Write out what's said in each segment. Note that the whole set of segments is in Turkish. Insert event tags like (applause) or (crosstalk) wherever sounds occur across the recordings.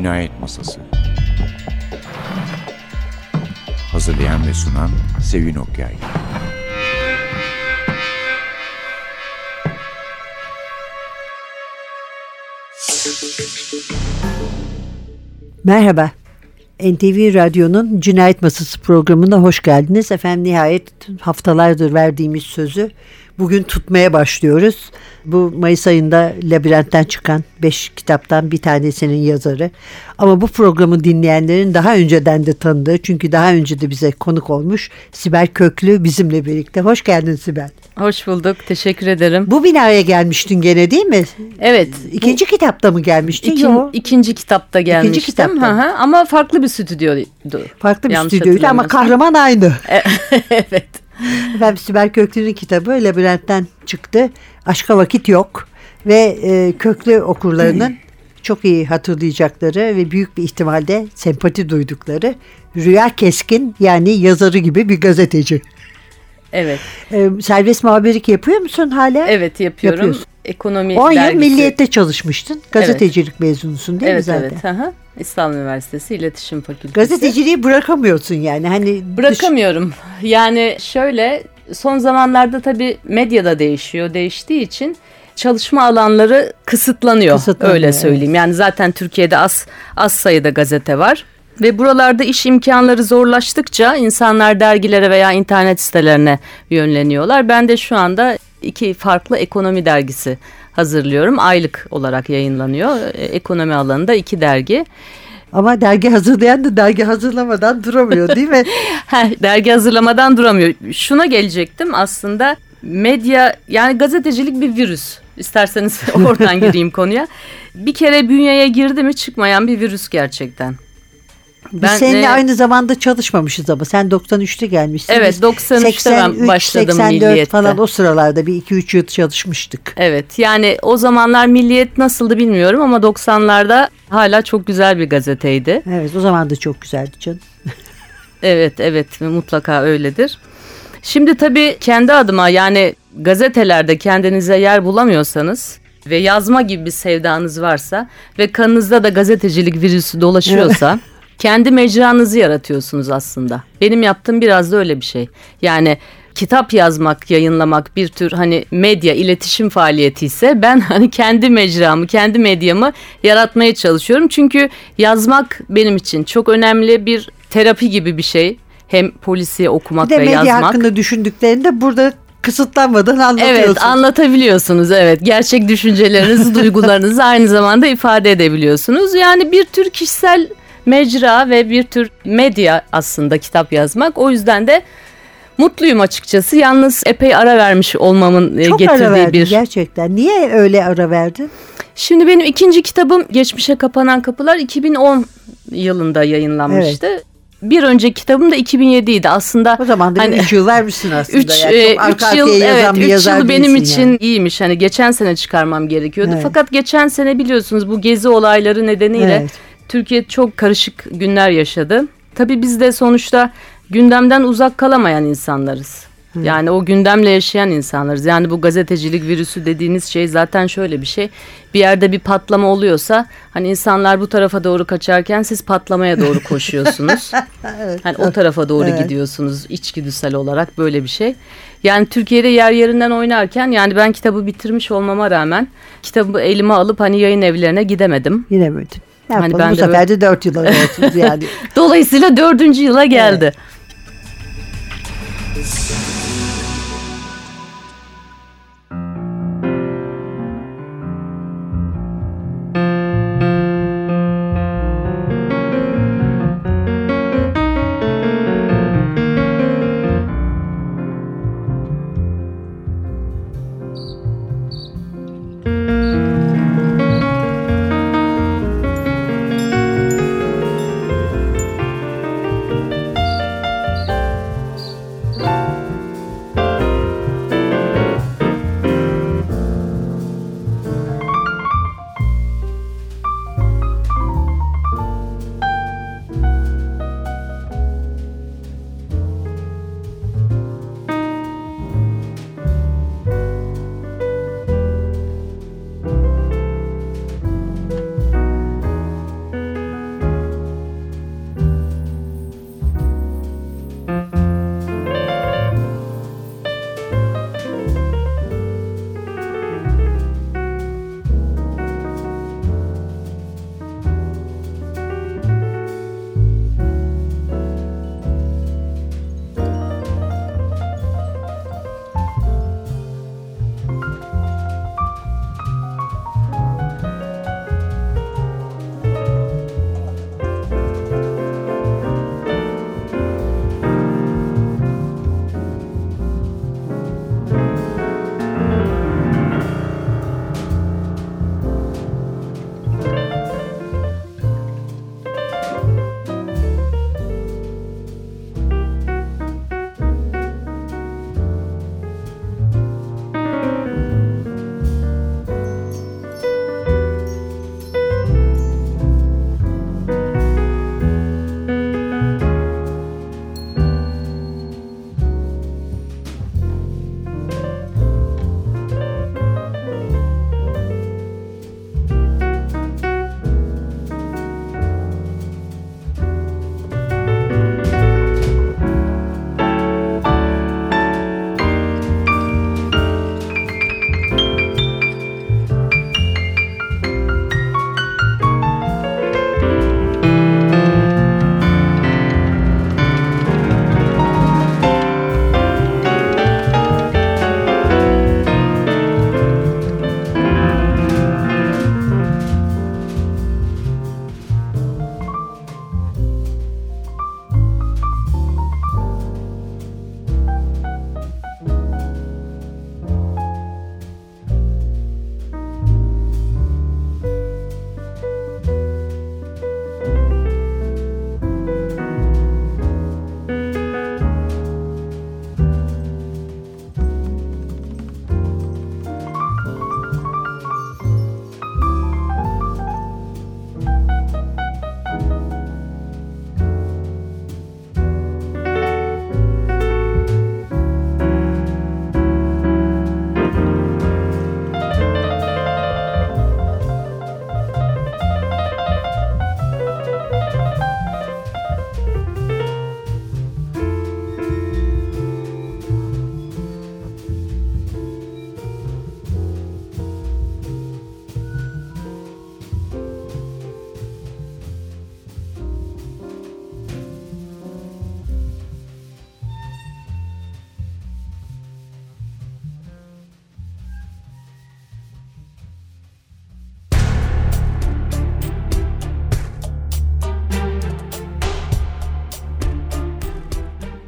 Cinayet Masası Hazırlayan ve sunan Sevin Okyay Merhaba. NTV Radyo'nun Cinayet Masası programına hoş geldiniz. Efendim nihayet haftalardır verdiğimiz sözü bugün tutmaya başlıyoruz. Bu Mayıs ayında Labirent'ten çıkan 5 kitaptan bir tanesinin yazarı. Ama bu programı dinleyenlerin daha önceden de tanıdığı çünkü daha önce de bize konuk olmuş Sibel Köklü bizimle birlikte. Hoş geldin Sibel. Hoş bulduk. Teşekkür ederim. Bu binaya gelmiştin gene değil mi? Evet. İkinci bu, kitapta mı gelmiştin? İkin, Yok. İkinci kitapta gelmiştim. İkinci kitapta. Hı hı. Ama farklı bir stüdyoydu. Farklı bir stüdyoydu ama kahraman aynı. (laughs) evet. (laughs) Efendim Sibel Köklü'nün kitabı Labirent'ten çıktı. Aşka vakit yok ve e, köklü okurlarının (clears throat) çok iyi hatırlayacakları ve büyük bir ihtimalle sempati duydukları Rüya Keskin yani yazarı gibi bir gazeteci. Evet. Ee, serbest muhabirlik yapıyor musun hala? Evet yapıyorum. Yapıyorsun. Ekonomi 10 yıl Milliyet'te çalışmıştın. Gazetecilik evet. mezunusun değil evet, mi zaten? Evet evet. İstanbul Üniversitesi İletişim Fakültesi. Gazeteciliği bırakamıyorsun yani. Hani Bırakamıyorum. Dış... Yani şöyle son zamanlarda tabii medyada değişiyor. Değiştiği için çalışma alanları kısıtlanıyor, kısıtlanıyor öyle söyleyeyim. Evet. Yani zaten Türkiye'de az az sayıda gazete var. Ve buralarda iş imkanları zorlaştıkça insanlar dergilere veya internet sitelerine yönleniyorlar. Ben de şu anda iki farklı ekonomi dergisi hazırlıyorum. Aylık olarak yayınlanıyor. E, ekonomi alanında iki dergi. Ama dergi hazırlayan da dergi hazırlamadan duramıyor değil mi? (laughs) dergi hazırlamadan duramıyor. Şuna gelecektim aslında medya yani gazetecilik bir virüs. İsterseniz (laughs) oradan (laughs) gireyim konuya. Bir kere bünyeye girdi mi çıkmayan bir virüs gerçekten. Ben, Biz seninle e, aynı zamanda çalışmamışız ama sen 93'te gelmişsin. Evet 93'te 83, ben başladım 84 Milliyet'te. falan o sıralarda bir 2-3 yıl çalışmıştık. Evet yani o zamanlar Milliyet nasıldı bilmiyorum ama 90'larda hala çok güzel bir gazeteydi. Evet o zaman da çok güzeldi canım. evet evet mutlaka öyledir. Şimdi tabii kendi adıma yani gazetelerde kendinize yer bulamıyorsanız ve yazma gibi bir sevdanız varsa ve kanınızda da gazetecilik virüsü dolaşıyorsa (laughs) kendi mecranızı yaratıyorsunuz aslında. Benim yaptığım biraz da öyle bir şey. Yani kitap yazmak, yayınlamak bir tür hani medya, iletişim faaliyeti ise ben (laughs) hani kendi mecramı, kendi medyamı yaratmaya çalışıyorum. Çünkü yazmak benim için çok önemli bir terapi gibi bir şey. Hem polisiye okumak ve yazmak. Bir de medya hakkında düşündüklerinde burada kısıtlanmadan anlatıyorsunuz. Evet anlatabiliyorsunuz evet gerçek düşüncelerinizi (laughs) duygularınızı aynı zamanda ifade edebiliyorsunuz. Yani bir tür kişisel mecra ve bir tür medya aslında kitap yazmak. O yüzden de mutluyum açıkçası. Yalnız epey ara vermiş olmamın e, Çok getirdiği ara verdin bir... gerçekten. Niye öyle ara verdin? Şimdi benim ikinci kitabım Geçmişe Kapanan Kapılar 2010 yılında yayınlanmıştı. Evet. Bir önceki kitabım da 2007 idi aslında. O zaman da 3 hani, yıl vermişsin aslında. 3 yani e, üç yıl evet 3 yıl benim için yani. iyiymiş. Hani geçen sene çıkarmam gerekiyordu. Evet. Fakat geçen sene biliyorsunuz bu gezi olayları nedeniyle evet Türkiye çok karışık günler yaşadı. Tabii biz de sonuçta gündemden uzak kalamayan insanlarız. Hı. Yani o gündemle yaşayan insanlarız. Yani bu gazetecilik virüsü dediğiniz şey zaten şöyle bir şey. Bir yerde bir patlama oluyorsa hani insanlar bu tarafa doğru kaçarken siz patlamaya doğru koşuyorsunuz. (laughs) evet. Hani o tarafa doğru evet. gidiyorsunuz içgüdüsel olarak böyle bir şey. Yani Türkiye'de yer yerinden oynarken yani ben kitabı bitirmiş olmama rağmen kitabı elime alıp hani yayın evlerine gidemedim. Gidemedim. Ne hani ben bu de sefer de dört yıla (laughs) yani. Dolayısıyla dördüncü yıla geldi. Evet.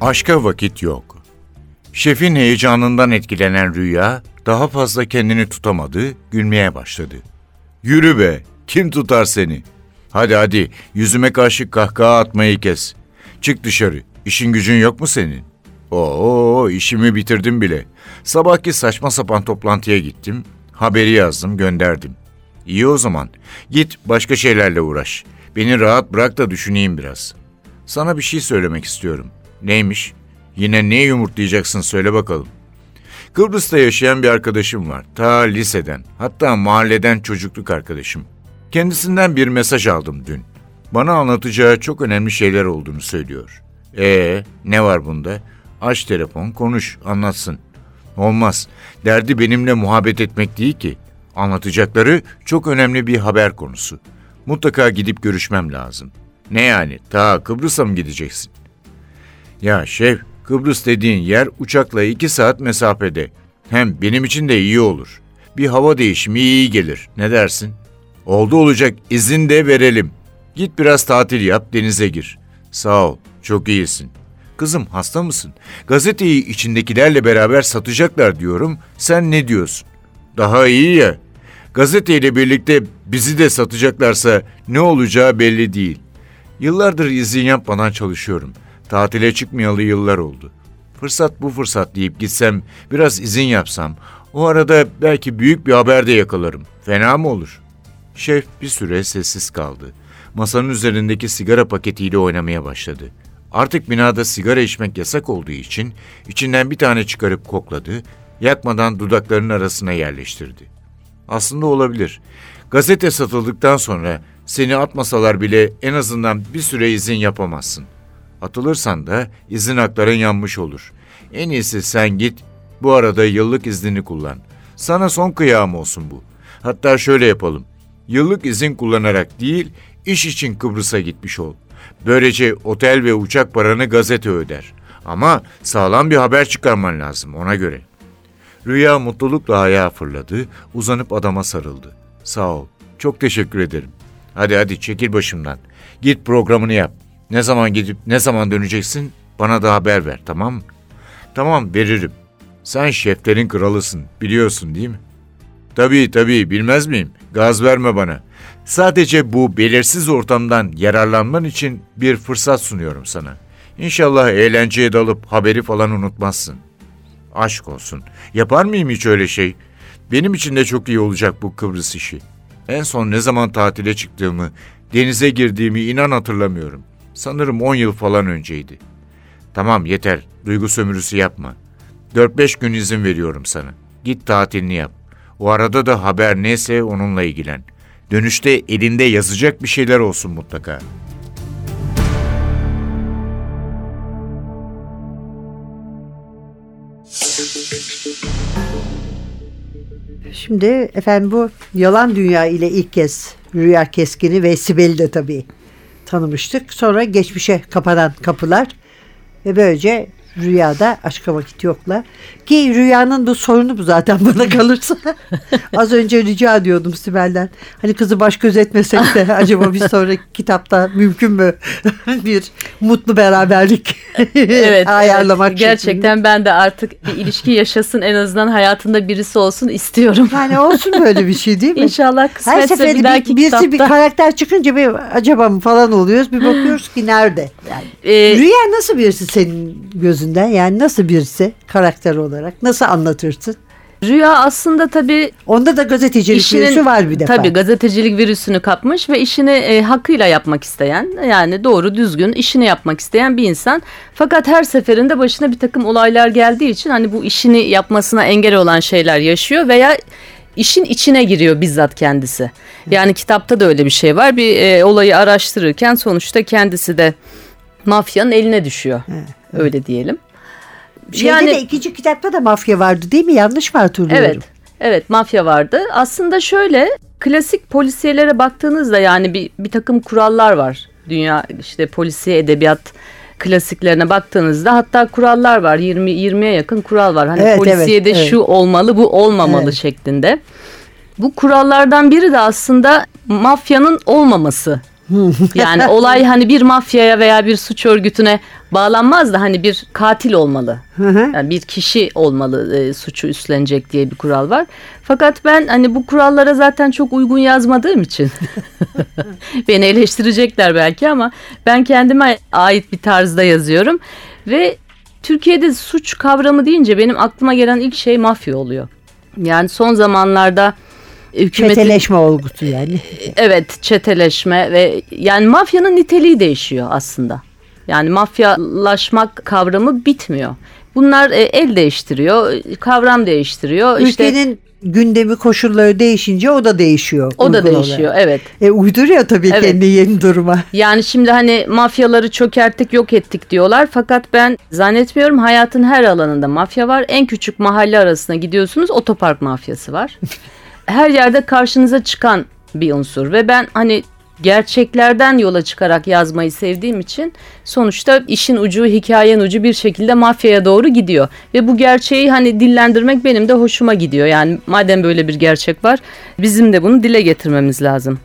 Aşka vakit yok. Şefin heyecanından etkilenen Rüya daha fazla kendini tutamadı, gülmeye başladı. Yürü be, kim tutar seni? Hadi hadi, yüzüme karşı kahkaha atmayı kes. Çık dışarı, işin gücün yok mu senin? Oo, işimi bitirdim bile. Sabahki saçma sapan toplantıya gittim, haberi yazdım, gönderdim. İyi o zaman, git başka şeylerle uğraş. Beni rahat bırak da düşüneyim biraz. Sana bir şey söylemek istiyorum. Neymiş? Yine ne yumurtlayacaksın söyle bakalım. Kıbrıs'ta yaşayan bir arkadaşım var. Ta liseden, hatta mahalleden çocukluk arkadaşım. Kendisinden bir mesaj aldım dün. Bana anlatacağı çok önemli şeyler olduğunu söylüyor. Ee, ne var bunda? Aç telefon, konuş, anlatsın. Olmaz. Derdi benimle muhabbet etmek değil ki. Anlatacakları çok önemli bir haber konusu. Mutlaka gidip görüşmem lazım. Ne yani? Ta Kıbrıs'a mı gideceksin? Ya şef, Kıbrıs dediğin yer uçakla iki saat mesafede. Hem benim için de iyi olur. Bir hava değişimi iyi gelir. Ne dersin? Oldu olacak izin de verelim. Git biraz tatil yap denize gir. Sağ ol çok iyisin. Kızım hasta mısın? Gazeteyi içindekilerle beraber satacaklar diyorum. Sen ne diyorsun? Daha iyi ya. Gazeteyle birlikte bizi de satacaklarsa ne olacağı belli değil. Yıllardır izin yapmadan çalışıyorum. Tatile çıkmayalı yıllar oldu. Fırsat bu fırsat deyip gitsem, biraz izin yapsam, o arada belki büyük bir haber de yakalarım. Fena mı olur? Şef bir süre sessiz kaldı. Masanın üzerindeki sigara paketiyle oynamaya başladı. Artık binada sigara içmek yasak olduğu için içinden bir tane çıkarıp kokladı, yakmadan dudaklarının arasına yerleştirdi. Aslında olabilir. Gazete satıldıktan sonra seni atmasalar bile en azından bir süre izin yapamazsın. Atılırsan da izin hakların yanmış olur. En iyisi sen git, bu arada yıllık iznini kullan. Sana son kıyam olsun bu. Hatta şöyle yapalım. Yıllık izin kullanarak değil, iş için Kıbrıs'a gitmiş ol. Böylece otel ve uçak paranı gazete öder. Ama sağlam bir haber çıkarman lazım ona göre. Rüya mutlulukla ayağa fırladı, uzanıp adama sarıldı. Sağ ol, çok teşekkür ederim. Hadi hadi çekil başımdan. Git programını yap. Ne zaman gidip ne zaman döneceksin bana da haber ver tamam mı? Tamam veririm. Sen şeflerin kralısın biliyorsun değil mi? Tabii tabii bilmez miyim? Gaz verme bana. Sadece bu belirsiz ortamdan yararlanman için bir fırsat sunuyorum sana. İnşallah eğlenceye dalıp haberi falan unutmazsın. Aşk olsun. Yapar mıyım hiç öyle şey? Benim için de çok iyi olacak bu Kıbrıs işi. En son ne zaman tatile çıktığımı, denize girdiğimi inan hatırlamıyorum. Sanırım 10 yıl falan önceydi. Tamam yeter, duygu sömürüsü yapma. 4-5 gün izin veriyorum sana. Git tatilini yap. O arada da haber neyse onunla ilgilen. Dönüşte elinde yazacak bir şeyler olsun mutlaka. Şimdi efendim bu yalan dünya ile ilk kez Rüya Keskin'i ve Sibel'i de tabii tanımıştık. Sonra geçmişe kapanan kapılar ve böylece Rüyada aşka vakit yokla. Ki rüyanın bu sorunu bu zaten (laughs) bana kalırsa. (laughs) Az önce rica ediyordum Sibel'den. Hani kızı baş göz etmesek de (laughs) acaba bir sonraki kitapta mümkün mü bir mutlu beraberlik evet, ayarlamak evet. Gerçekten şeklinde. ben de artık bir ilişki yaşasın en azından hayatında birisi olsun istiyorum. Yani olsun böyle bir şey değil mi? İnşallah kısmetse Her seferinde bir dahaki birisi kitapta. bir karakter çıkınca bir acaba mı falan oluyoruz. Bir bakıyoruz ki nerede? Yani, ee, Rüya nasıl birisi senin gözünden? Yani nasıl birisi karakter olarak? Nasıl anlatırsın? Rüya aslında tabii... Onda da gazetecilik işinin, virüsü var bir defa. Tabii gazetecilik virüsünü kapmış ve işini e, hakkıyla yapmak isteyen yani doğru düzgün işini yapmak isteyen bir insan. Fakat her seferinde başına bir takım olaylar geldiği için hani bu işini yapmasına engel olan şeyler yaşıyor veya işin içine giriyor bizzat kendisi. Yani kitapta da öyle bir şey var. Bir e, olayı araştırırken sonuçta kendisi de mafyanın eline düşüyor. Evet, Öyle diyelim. Şeyde yani, de ikinci kitapta da mafya vardı değil mi? Yanlış mı hatırlıyorum? Evet. Evet mafya vardı. Aslında şöyle klasik polisiyelere baktığınızda yani bir, bir takım kurallar var. Dünya işte polisiye edebiyat klasiklerine baktığınızda hatta kurallar var. 20 20'ye yakın kural var. Hani evet, polisiyede evet, şu evet. olmalı, bu olmamalı evet. şeklinde. Bu kurallardan biri de aslında mafyanın olmaması (laughs) yani olay hani bir mafyaya veya bir suç örgütüne bağlanmaz da hani bir katil olmalı. Yani bir kişi olmalı e, suçu üstlenecek diye bir kural var. Fakat ben hani bu kurallara zaten çok uygun yazmadığım için (laughs) beni eleştirecekler belki ama ben kendime ait bir tarzda yazıyorum ve Türkiye'de suç kavramı deyince benim aklıma gelen ilk şey mafya oluyor. Yani son zamanlarda hükümetin... Çeteleşme olgusu yani. Evet çeteleşme ve yani mafyanın niteliği değişiyor aslında. Yani mafyalaşmak kavramı bitmiyor. Bunlar e, el değiştiriyor, kavram değiştiriyor. Ülkenin işte, gündemi koşulları değişince o da değişiyor. O da değişiyor olarak. evet. E, uyduruyor tabii evet. kendi yeni duruma. Yani şimdi hani mafyaları çökerttik yok ettik diyorlar. Fakat ben zannetmiyorum hayatın her alanında mafya var. En küçük mahalle arasına gidiyorsunuz otopark mafyası var. (laughs) her yerde karşınıza çıkan bir unsur ve ben hani gerçeklerden yola çıkarak yazmayı sevdiğim için sonuçta işin ucu, hikayenin ucu bir şekilde mafyaya doğru gidiyor. Ve bu gerçeği hani dillendirmek benim de hoşuma gidiyor. Yani madem böyle bir gerçek var bizim de bunu dile getirmemiz lazım.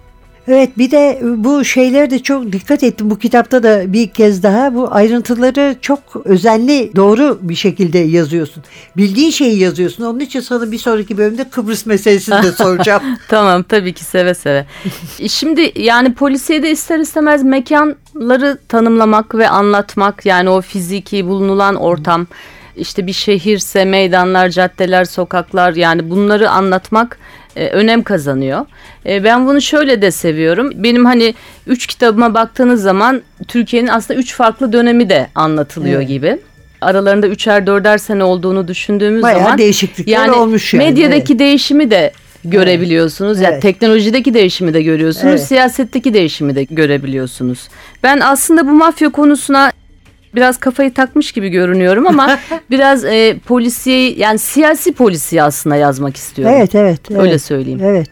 Evet bir de bu şeylere de çok dikkat ettim. Bu kitapta da bir kez daha bu ayrıntıları çok özenli doğru bir şekilde yazıyorsun. Bildiğin şeyi yazıyorsun. Onun için sana bir sonraki bölümde Kıbrıs meselesini de soracağım. (laughs) tamam tabii ki seve seve. (laughs) Şimdi yani polisiyede ister istemez mekanları tanımlamak ve anlatmak yani o fiziki bulunulan ortam işte bir şehirse meydanlar, caddeler, sokaklar yani bunları anlatmak e, önem kazanıyor. E, ben bunu şöyle de seviyorum. Benim hani üç kitabıma baktığınız zaman Türkiye'nin aslında üç farklı dönemi de anlatılıyor evet. gibi aralarında üçer dörder sene olduğunu düşündüğümüz Bayağı zaman değişiklikler yani olmuş yani. Medyadaki evet. değişimi de görebiliyorsunuz. Evet. Yani teknolojideki değişimi de görüyorsunuz. Evet. Siyasetteki değişimi de görebiliyorsunuz. Ben aslında bu mafya konusuna biraz kafayı takmış gibi görünüyorum ama (laughs) biraz e, polisiye yani siyasi polisiye aslında yazmak istiyorum. Evet evet. Öyle evet, söyleyeyim. Evet.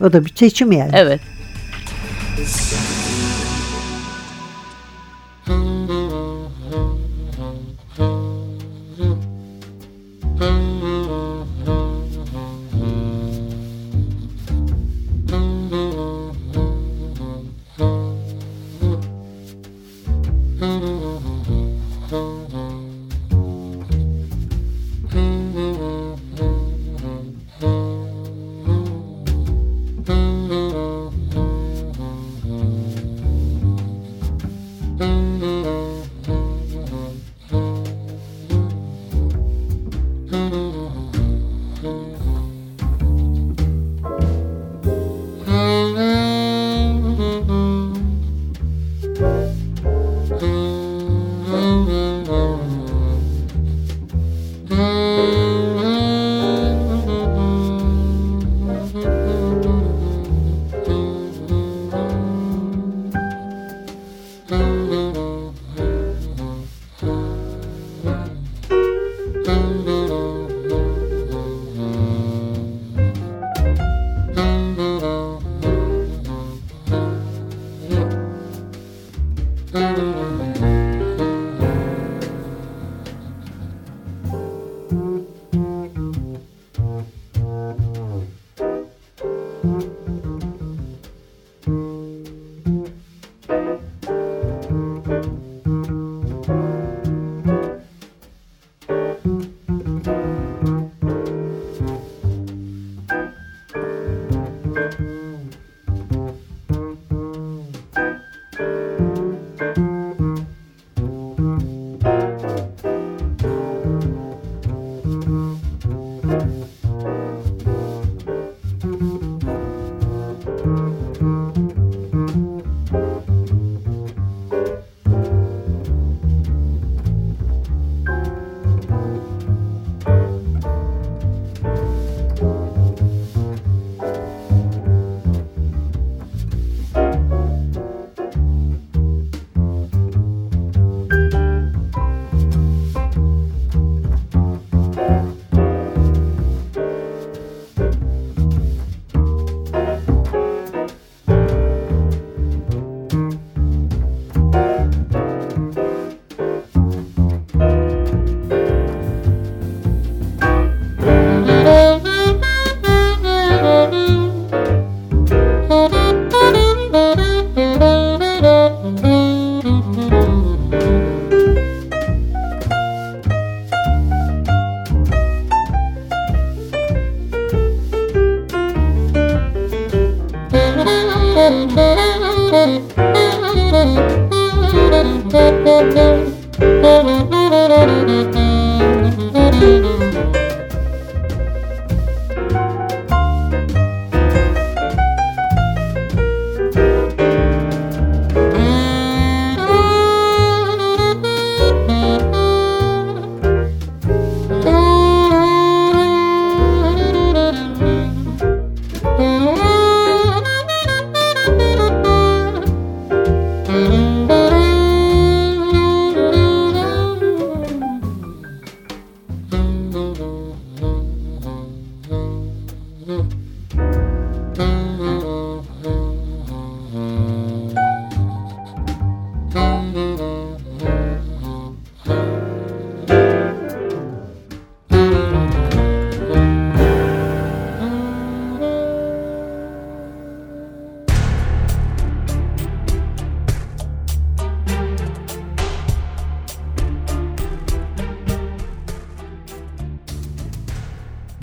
O da bir seçim yani. Evet.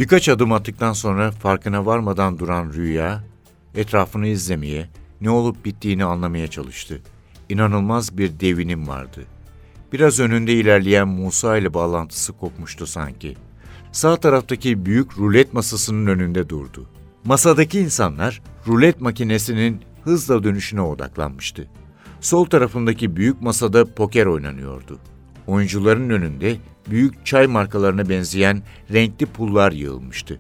Birkaç adım attıktan sonra farkına varmadan duran Rüya, etrafını izlemeye, ne olup bittiğini anlamaya çalıştı. İnanılmaz bir devinim vardı. Biraz önünde ilerleyen Musa ile bağlantısı kopmuştu sanki. Sağ taraftaki büyük rulet masasının önünde durdu. Masadaki insanlar rulet makinesinin hızla dönüşüne odaklanmıştı. Sol tarafındaki büyük masada poker oynanıyordu. Oyuncuların önünde büyük çay markalarına benzeyen renkli pullar yığılmıştı.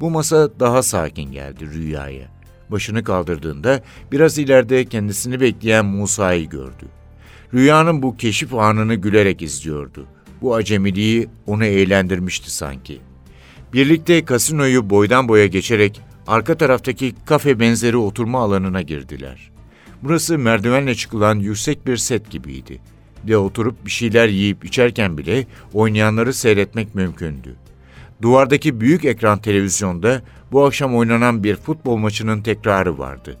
Bu masa daha sakin geldi rüyaya. Başını kaldırdığında biraz ileride kendisini bekleyen Musa'yı gördü. Rüyanın bu keşif anını gülerek izliyordu. Bu acemiliği onu eğlendirmişti sanki. Birlikte kasinoyu boydan boya geçerek arka taraftaki kafe benzeri oturma alanına girdiler. Burası merdivenle çıkılan yüksek bir set gibiydi ve oturup bir şeyler yiyip içerken bile oynayanları seyretmek mümkündü. Duvardaki büyük ekran televizyonda bu akşam oynanan bir futbol maçının tekrarı vardı.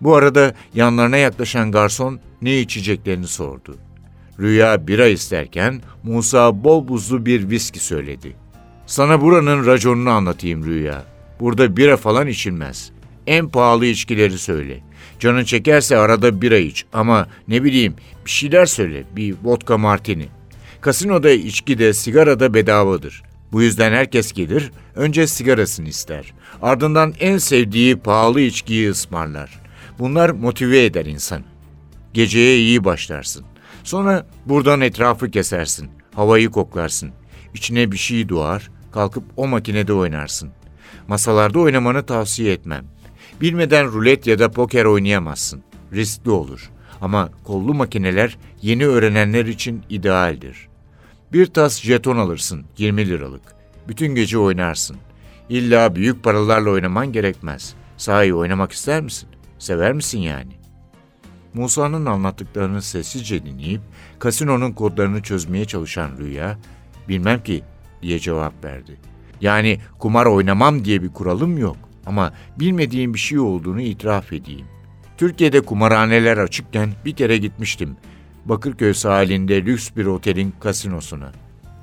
Bu arada yanlarına yaklaşan garson ne içeceklerini sordu. Rüya bira isterken Musa bol buzlu bir viski söyledi. Sana buranın raconunu anlatayım Rüya. Burada bira falan içilmez. En pahalı içkileri söyle. Canın çekerse arada bira iç ama ne bileyim bir şeyler söyle. Bir vodka martini. Kasinoda içki de sigara da bedavadır. Bu yüzden herkes gelir, önce sigarasını ister. Ardından en sevdiği pahalı içkiyi ısmarlar. Bunlar motive eder insanı. Geceye iyi başlarsın. Sonra buradan etrafı kesersin. Havayı koklarsın. İçine bir şey doğar, kalkıp o makinede oynarsın. Masalarda oynamanı tavsiye etmem. Bilmeden rulet ya da poker oynayamazsın. Riskli olur. Ama kollu makineler yeni öğrenenler için idealdir. Bir tas jeton alırsın 20 liralık. Bütün gece oynarsın. İlla büyük paralarla oynaman gerekmez. Sahi oynamak ister misin? Sever misin yani? Musa'nın anlattıklarını sessizce dinleyip kasinonun kodlarını çözmeye çalışan Rüya, bilmem ki diye cevap verdi. Yani kumar oynamam diye bir kuralım yok ama bilmediğim bir şey olduğunu itiraf edeyim. Türkiye'de kumarhaneler açıkken bir kere gitmiştim. Bakırköy sahilinde lüks bir otelin kasinosuna.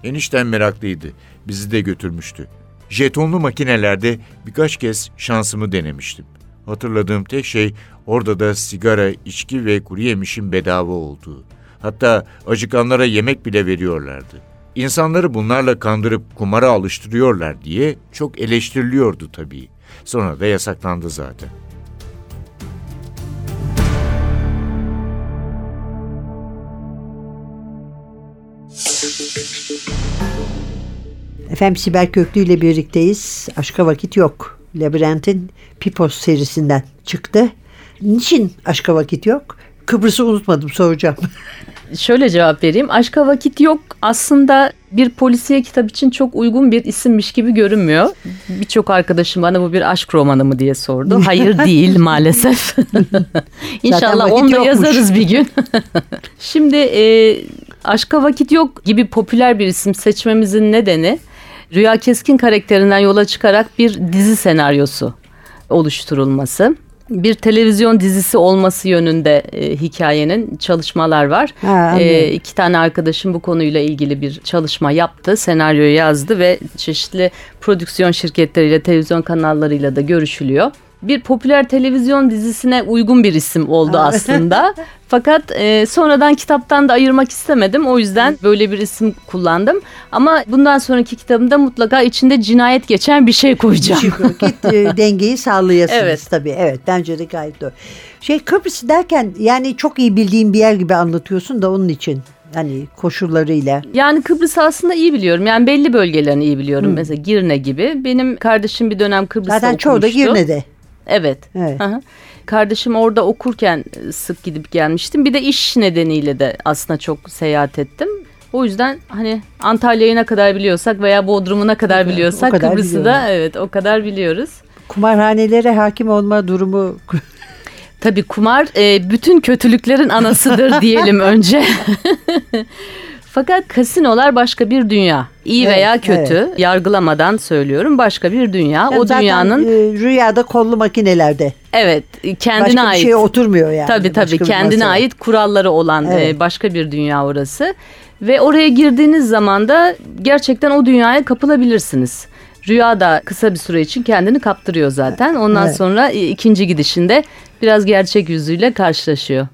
Enişten meraklıydı. Bizi de götürmüştü. Jetonlu makinelerde birkaç kez şansımı denemiştim. Hatırladığım tek şey orada da sigara, içki ve kuru yemişin bedava olduğu. Hatta acıkanlara yemek bile veriyorlardı. İnsanları bunlarla kandırıp kumara alıştırıyorlar diye çok eleştiriliyordu tabii. Sonra da yasaklandı zaten. Efendim Sibel Köklü ile birlikteyiz. Aşka Vakit Yok. Labirent'in Pipos serisinden çıktı. Niçin aşka vakit yok? Kıbrıs'ı unutmadım soracağım. (laughs) Şöyle cevap vereyim. Aşka vakit yok aslında bir polisiye kitap için çok uygun bir isimmiş gibi görünmüyor. Birçok arkadaşım bana bu bir aşk romanı mı diye sordu. (laughs) Hayır değil maalesef. (laughs) İnşallah onu da yazarız bir gün. (laughs) Şimdi e, aşka vakit yok gibi popüler bir isim seçmemizin nedeni Rüya Keskin karakterinden yola çıkarak bir dizi senaryosu oluşturulması bir televizyon dizisi olması yönünde e, hikayenin çalışmalar var. Ha, e, iki tane arkadaşım bu konuyla ilgili bir çalışma yaptı. Senaryoyu yazdı ve çeşitli prodüksiyon şirketleriyle, televizyon kanallarıyla da görüşülüyor bir popüler televizyon dizisine uygun bir isim oldu aslında. (laughs) Fakat e, sonradan kitaptan da ayırmak istemedim. O yüzden böyle bir isim kullandım. Ama bundan sonraki kitabımda mutlaka içinde cinayet geçen bir şey koyacağım. Git e, (laughs) dengeyi sağlayasınız evet. tabii. Evet bence de gayet doğru. Şey Kıbrıs derken yani çok iyi bildiğim bir yer gibi anlatıyorsun da onun için hani koşullarıyla. Yani Kıbrıs aslında iyi biliyorum. Yani belli bölgelerini iyi biliyorum. Hmm. Mesela Girne gibi. Benim kardeşim bir dönem Kıbrıs'ta Zaten okumuştu. Zaten çoğu da Girne'de. Evet. evet. Kardeşim orada okurken sık gidip gelmiştim. Bir de iş nedeniyle de aslında çok seyahat ettim. O yüzden hani Antalya'yı ne kadar biliyorsak veya Bodrum'u ne kadar biliyorsak kadar Kıbrıs'ı da evet o kadar biliyoruz. Kumarhanelere hakim olma durumu (laughs) Tabii kumar e, bütün kötülüklerin anasıdır (laughs) diyelim önce. (laughs) Fakat kasinolar başka bir dünya. İyi evet, veya kötü evet. yargılamadan söylüyorum başka bir dünya. Yani o dünyanın e, rüyada kollu makinelerde. Evet, kendine başka ait. Başka bir şeye oturmuyor yani. Tabii tabii kendine ait kuralları olan e, evet. başka bir dünya orası. Ve oraya girdiğiniz zaman da gerçekten o dünyaya kapılabilirsiniz. Rüya da kısa bir süre için kendini kaptırıyor zaten. Ondan evet. sonra ikinci gidişinde biraz gerçek yüzüyle karşılaşıyor.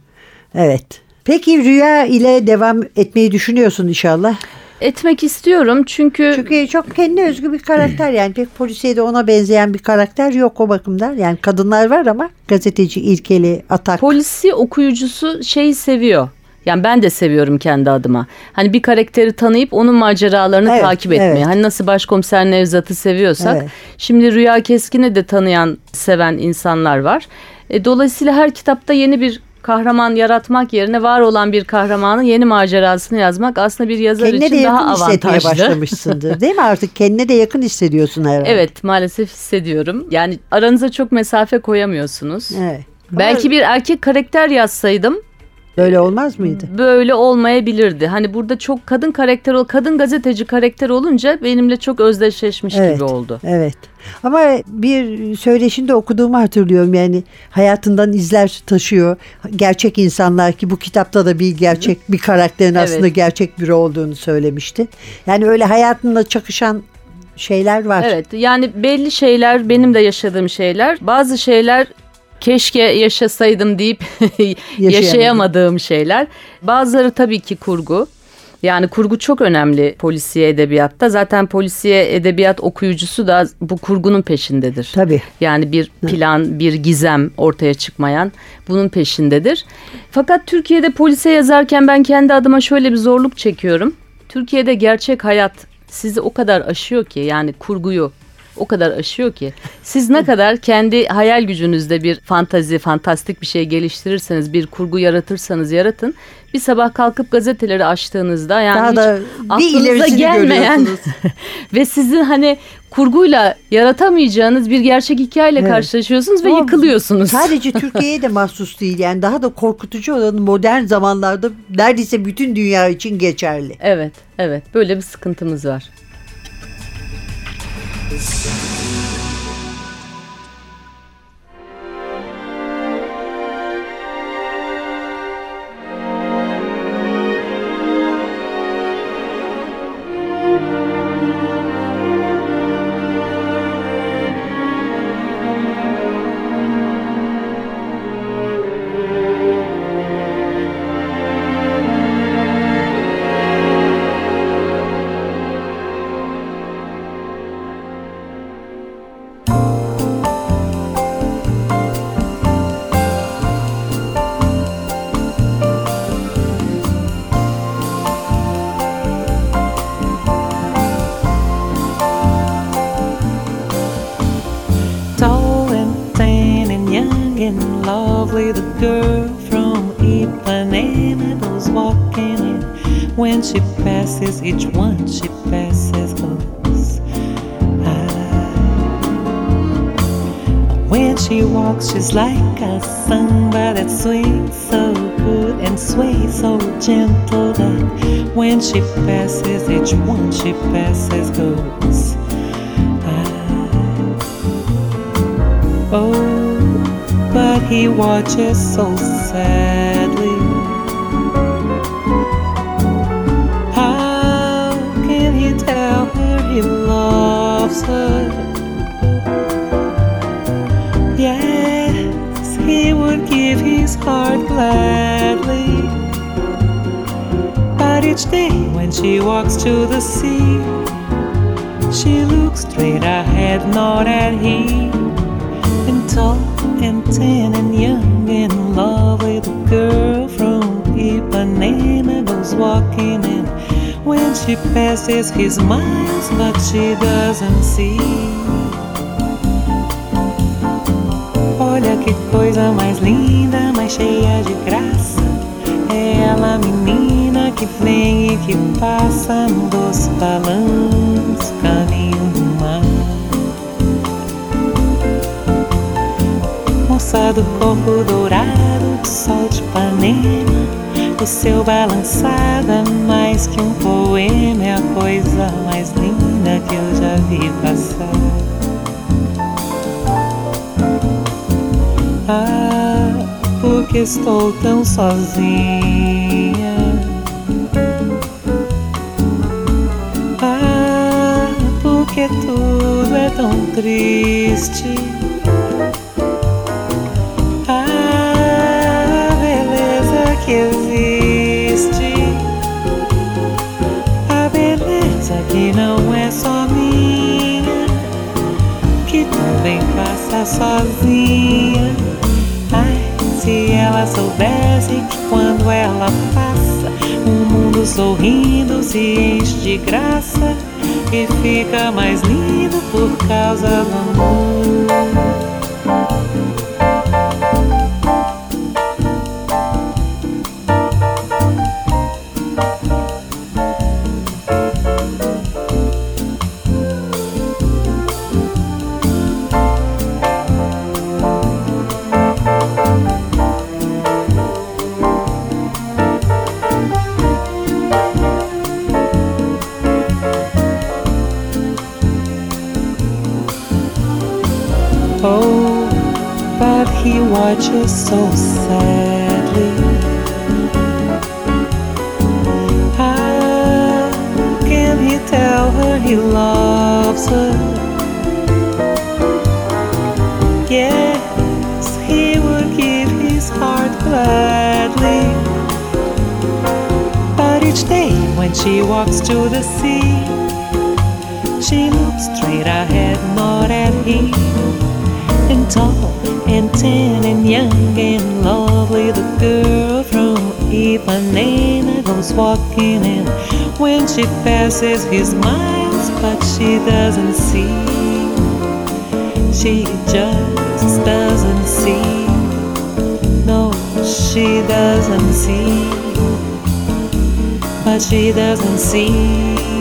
Evet. Peki Rüya ile devam etmeyi düşünüyorsun inşallah etmek istiyorum çünkü... Çünkü çok kendi özgü bir karakter yani pek polisiye de ona benzeyen bir karakter yok o bakımdan. Yani kadınlar var ama gazeteci ilkeli atak. Polisi okuyucusu şeyi seviyor. Yani ben de seviyorum kendi adıma. Hani bir karakteri tanıyıp onun maceralarını evet, takip etmeyi. Evet. Hani nasıl başkomiser Nevzat'ı seviyorsak. Evet. Şimdi Rüya Keskin'i de tanıyan, seven insanlar var. E, dolayısıyla her kitapta yeni bir kahraman yaratmak yerine var olan bir kahramanın yeni macerasını yazmak aslında bir yazar kendine için daha avantajlı. De başlamışsındır (laughs) değil mi artık? Kendine de yakın hissediyorsun herhalde. Evet maalesef hissediyorum. Yani aranıza çok mesafe koyamıyorsunuz. Evet. Belki bir erkek karakter yazsaydım Böyle olmaz mıydı? Böyle olmayabilirdi. Hani burada çok kadın karakter, kadın gazeteci karakter olunca benimle çok özdeşleşmiş evet, gibi oldu. Evet. Ama bir söyleşinde okuduğumu hatırlıyorum yani hayatından izler taşıyor. Gerçek insanlar ki bu kitapta da bir gerçek bir karakterin aslında evet. gerçek biri olduğunu söylemişti. Yani öyle hayatında çakışan şeyler var. Evet yani belli şeyler benim de yaşadığım şeyler. Bazı şeyler keşke yaşasaydım deyip (laughs) yaşayamadığım şeyler. Bazıları tabii ki kurgu. Yani kurgu çok önemli polisiye edebiyatta. Zaten polisiye edebiyat okuyucusu da bu kurgunun peşindedir. Tabii. Yani bir plan, bir gizem ortaya çıkmayan bunun peşindedir. Fakat Türkiye'de polisiye yazarken ben kendi adıma şöyle bir zorluk çekiyorum. Türkiye'de gerçek hayat sizi o kadar aşıyor ki yani kurguyu o kadar aşıyor ki. Siz ne kadar kendi hayal gücünüzde bir fantazi, fantastik bir şey geliştirirseniz, bir kurgu yaratırsanız yaratın. Bir sabah kalkıp gazeteleri açtığınızda yani Daha da aklınıza gelmeyen (laughs) ve sizin hani kurguyla yaratamayacağınız bir gerçek hikayeyle evet. karşılaşıyorsunuz ve Ama yıkılıyorsunuz. Sadece (laughs) Türkiye'ye de mahsus değil yani daha da korkutucu olan modern zamanlarda neredeyse bütün dünya için geçerli. Evet, evet böyle bir sıkıntımız var. It's gentle that when she passes, each one she passes goes. Oh but he watches so sadly. How can he tell her he loves her? Yes, he would give his heart gladly. Each day when she walks to the sea, she looks straight ahead, not at him, and tall and ten and young and in love with a girl from Ipanema goes walking in. When she passes, he smiles, but she doesn't see. Olha que coisa mais linda, mais cheia de graça. É ela, menina, que vem e que passa no doce balanço, caminho do mar. moça do corpo dourado do sol de Ipanema. O seu balançada mais que um poema é a coisa mais linda que eu já vi passar. Ah, porque estou tão sozinha. É tão triste. A beleza que existe, a beleza que não é só minha, que também passa sozinha. Ai, se ela soubesse que quando ela passa, o mundo sorrindo se enche de graça e fica mais lindo por causa do amor. Each day when she walks to the sea, she looks straight ahead, not at him, and tall and tan and young and lovely. The girl from Ipanema goes walking in when she passes he smiles, but she doesn't see. She just doesn't see. No, she doesn't see. batidas no cio.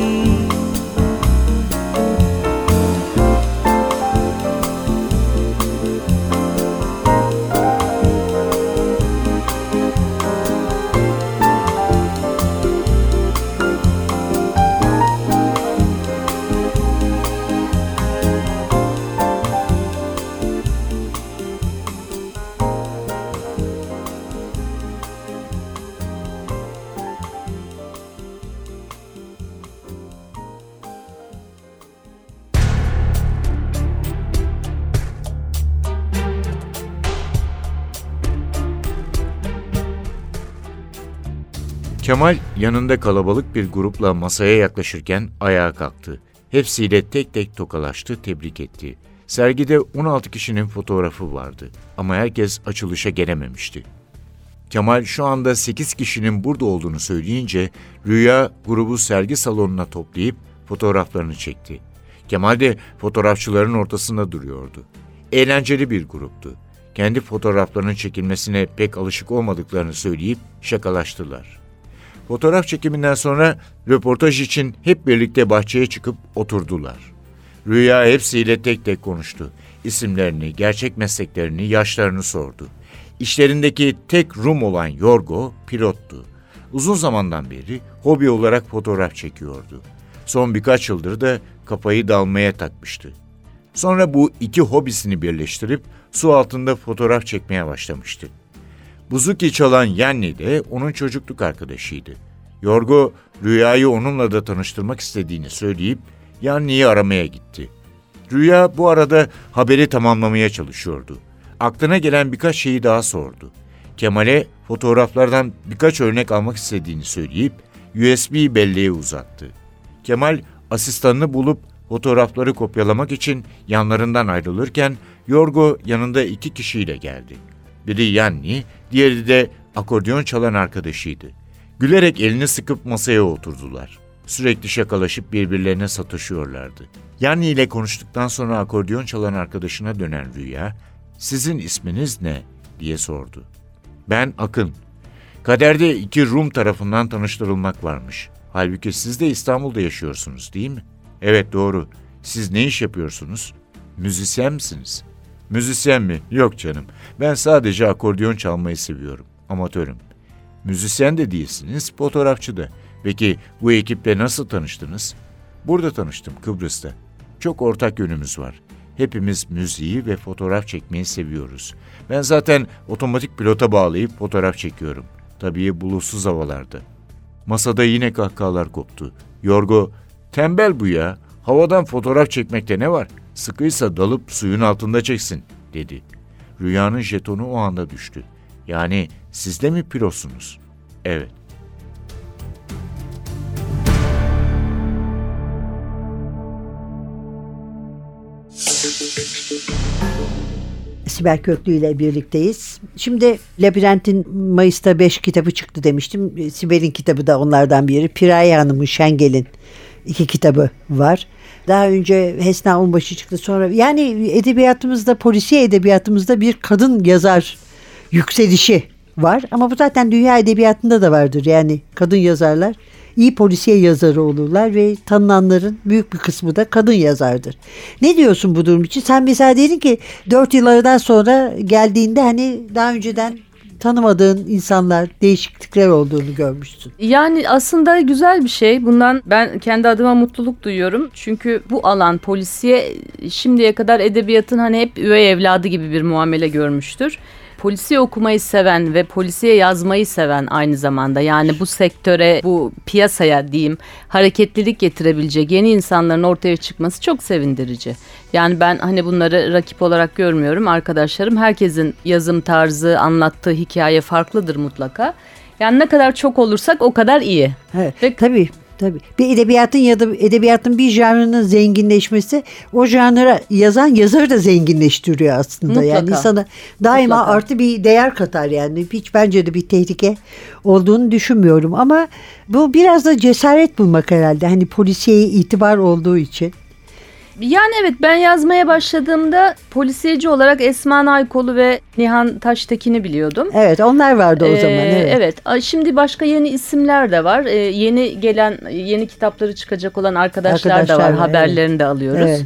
Kemal yanında kalabalık bir grupla masaya yaklaşırken ayağa kalktı. Hepsiyle tek tek tokalaştı, tebrik etti. Sergide 16 kişinin fotoğrafı vardı ama herkes açılışa gelememişti. Kemal şu anda 8 kişinin burada olduğunu söyleyince Rüya grubu sergi salonuna toplayıp fotoğraflarını çekti. Kemal de fotoğrafçıların ortasında duruyordu. Eğlenceli bir gruptu. Kendi fotoğraflarının çekilmesine pek alışık olmadıklarını söyleyip şakalaştılar. Fotoğraf çekiminden sonra röportaj için hep birlikte bahçeye çıkıp oturdular. Rüya hepsiyle tek tek konuştu. İsimlerini, gerçek mesleklerini, yaşlarını sordu. İşlerindeki tek Rum olan Yorgo pilottu. Uzun zamandan beri hobi olarak fotoğraf çekiyordu. Son birkaç yıldır da kafayı dalmaya takmıştı. Sonra bu iki hobisini birleştirip su altında fotoğraf çekmeye başlamıştı. Buzuki çalan Yanni de onun çocukluk arkadaşıydı. Yorgo, Rüya'yı onunla da tanıştırmak istediğini söyleyip Yanni'yi aramaya gitti. Rüya bu arada haberi tamamlamaya çalışıyordu. Aklına gelen birkaç şeyi daha sordu. Kemal'e fotoğraflardan birkaç örnek almak istediğini söyleyip USB belleğe uzattı. Kemal asistanını bulup fotoğrafları kopyalamak için yanlarından ayrılırken Yorgo yanında iki kişiyle geldi. Biri Yanni, diğeri de akordeon çalan arkadaşıydı. Gülerek elini sıkıp masaya oturdular. Sürekli şakalaşıp birbirlerine sataşıyorlardı. Yanni ile konuştuktan sonra akordeon çalan arkadaşına dönen Rüya, ''Sizin isminiz ne?'' diye sordu. ''Ben Akın. Kaderde iki Rum tarafından tanıştırılmak varmış. Halbuki siz de İstanbul'da yaşıyorsunuz değil mi?'' ''Evet doğru. Siz ne iş yapıyorsunuz? Müzisyen misiniz?'' Müzisyen mi? Yok canım. Ben sadece akordeon çalmayı seviyorum. Amatörüm. Müzisyen de değilsiniz, fotoğrafçı da. Peki bu ekiple nasıl tanıştınız? Burada tanıştım, Kıbrıs'ta. Çok ortak yönümüz var. Hepimiz müziği ve fotoğraf çekmeyi seviyoruz. Ben zaten otomatik pilota bağlayıp fotoğraf çekiyorum. Tabii bulutsuz havalarda. Masada yine kahkahalar koptu. Yorgo, tembel bu ya. Havadan fotoğraf çekmekte ne var? Sıkıysa dalıp suyun altında çeksin dedi. Rüyanın jetonu o anda düştü. Yani siz de mi pilotsunuz? Evet. Sibel Köklü ile birlikteyiz. Şimdi Labirent'in Mayıs'ta 5 kitabı çıktı demiştim. Sibel'in kitabı da onlardan biri. Piraye Hanım'ın Şengel'in iki kitabı var. Daha önce Hesna Onbaşı çıktı sonra yani edebiyatımızda polisiye edebiyatımızda bir kadın yazar yükselişi var ama bu zaten dünya edebiyatında da vardır yani kadın yazarlar iyi polisiye yazarı olurlar ve tanınanların büyük bir kısmı da kadın yazardır. Ne diyorsun bu durum için? Sen mesela dedin ki 4 yıllardan sonra geldiğinde hani daha önceden tanımadığın insanlar, değişiklikler olduğunu görmüşsün. Yani aslında güzel bir şey. Bundan ben kendi adıma mutluluk duyuyorum. Çünkü bu alan polisiye şimdiye kadar edebiyatın hani hep üvey evladı gibi bir muamele görmüştür polisiye okumayı seven ve polisiye yazmayı seven aynı zamanda yani bu sektöre, bu piyasaya diyeyim hareketlilik getirebilecek yeni insanların ortaya çıkması çok sevindirici. Yani ben hani bunları rakip olarak görmüyorum. Arkadaşlarım herkesin yazım tarzı, anlattığı hikaye farklıdır mutlaka. Yani ne kadar çok olursak o kadar iyi. Evet, Ve, tabii. Tabii. Bir edebiyatın ya da edebiyatın bir janrının zenginleşmesi o janra yazan yazarı da zenginleştiriyor aslında. Mutlaka. Yani insana daima Mutlaka. artı bir değer katar yani. Hiç bence de bir tehlike olduğunu düşünmüyorum ama bu biraz da cesaret bulmak herhalde. Hani polisiye itibar olduğu için. Yani evet ben yazmaya başladığımda polisiyeci olarak Esma Naykolu ve Nihan Taştekin'i biliyordum. Evet onlar vardı o ee, zaman. Evet. evet şimdi başka yeni isimler de var. Ee, yeni gelen yeni kitapları çıkacak olan arkadaşlar, arkadaşlar da var. Haberlerini evet. de alıyoruz. Evet.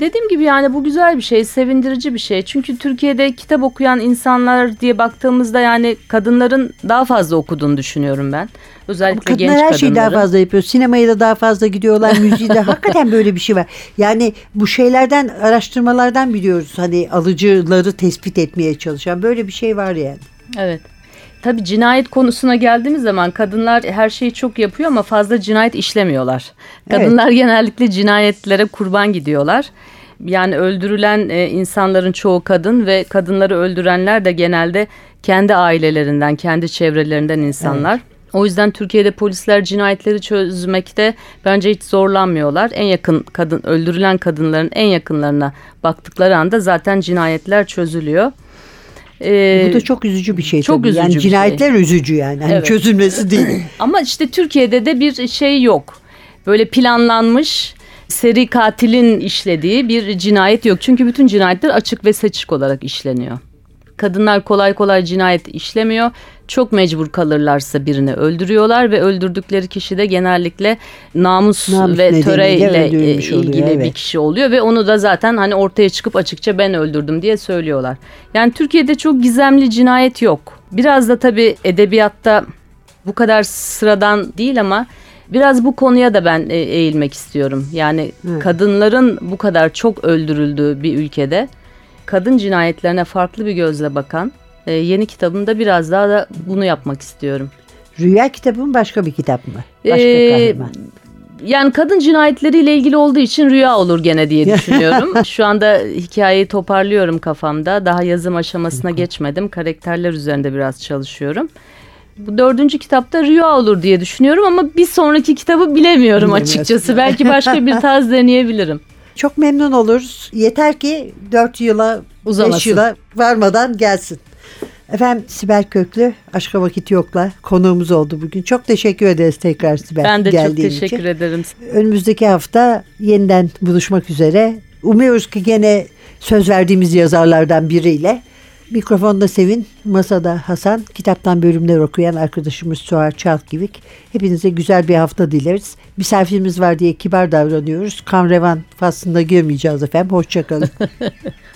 Dediğim gibi yani bu güzel bir şey, sevindirici bir şey. Çünkü Türkiye'de kitap okuyan insanlar diye baktığımızda yani kadınların daha fazla okuduğunu düşünüyorum ben. Özellikle kadınlar genç her şeyi daha fazla yapıyor. Sinemaya da daha fazla gidiyorlar, (laughs) müziği de. Hakikaten böyle bir şey var. Yani bu şeylerden, araştırmalardan biliyoruz. Hani alıcıları tespit etmeye çalışan böyle bir şey var yani. Evet. Tabii cinayet konusuna geldiğimiz zaman kadınlar her şeyi çok yapıyor ama fazla cinayet işlemiyorlar. Kadınlar evet. genellikle cinayetlere kurban gidiyorlar. Yani öldürülen e, insanların çoğu kadın ve kadınları öldürenler de genelde kendi ailelerinden, kendi çevrelerinden insanlar. Evet. O yüzden Türkiye'de polisler cinayetleri çözmekte bence hiç zorlanmıyorlar. En yakın kadın öldürülen kadınların en yakınlarına baktıkları anda zaten cinayetler çözülüyor. Ee, Bu da çok üzücü bir şey çok tabii. Üzücü yani cinayetler şey. üzücü yani. Hani evet. çözülmesi değil. (clears throat) Ama işte Türkiye'de de bir şey yok. Böyle planlanmış seri katilin işlediği bir cinayet yok. Çünkü bütün cinayetler açık ve seçik olarak işleniyor. Kadınlar kolay kolay cinayet işlemiyor. Çok mecbur kalırlarsa birini öldürüyorlar ve öldürdükleri kişi de genellikle namus, namus ve töreyle ilgili oluyor, evet. bir kişi oluyor ve onu da zaten hani ortaya çıkıp açıkça ben öldürdüm diye söylüyorlar. Yani Türkiye'de çok gizemli cinayet yok. Biraz da tabii edebiyatta bu kadar sıradan değil ama Biraz bu konuya da ben e, eğilmek istiyorum. Yani Hı. kadınların bu kadar çok öldürüldüğü bir ülkede kadın cinayetlerine farklı bir gözle bakan e, yeni kitabımda biraz daha da bunu yapmak istiyorum. Rüya kitabı mı başka bir kitap mı? Başka ee, kahraman. Yani kadın cinayetleriyle ilgili olduğu için rüya olur gene diye (laughs) düşünüyorum. (laughs) Şu anda hikayeyi toparlıyorum kafamda. Daha yazım aşamasına geçmedim. Karakterler üzerinde biraz çalışıyorum. Bu dördüncü kitapta rüya olur diye düşünüyorum ama bir sonraki kitabı bilemiyorum açıkçası. (laughs) Belki başka bir tarz deneyebilirim. Çok memnun oluruz. Yeter ki 4 yıla, Uzamasın. 5 yıla varmadan gelsin. Efendim Sibel Köklü Aşka Vakit Yok'la konuğumuz oldu bugün. Çok teşekkür ederiz tekrar Sibel Ben de çok teşekkür için. ederim. Önümüzdeki hafta yeniden buluşmak üzere. Umuyoruz ki gene söz verdiğimiz yazarlardan biriyle Mikrofonda Sevin, masada Hasan, kitaptan bölümler okuyan arkadaşımız Suar Çalkivik. Hepinize güzel bir hafta dileriz. Misafirimiz var diye kibar davranıyoruz. Kan revan faslında girmeyeceğiz efendim. Hoşçakalın. (laughs)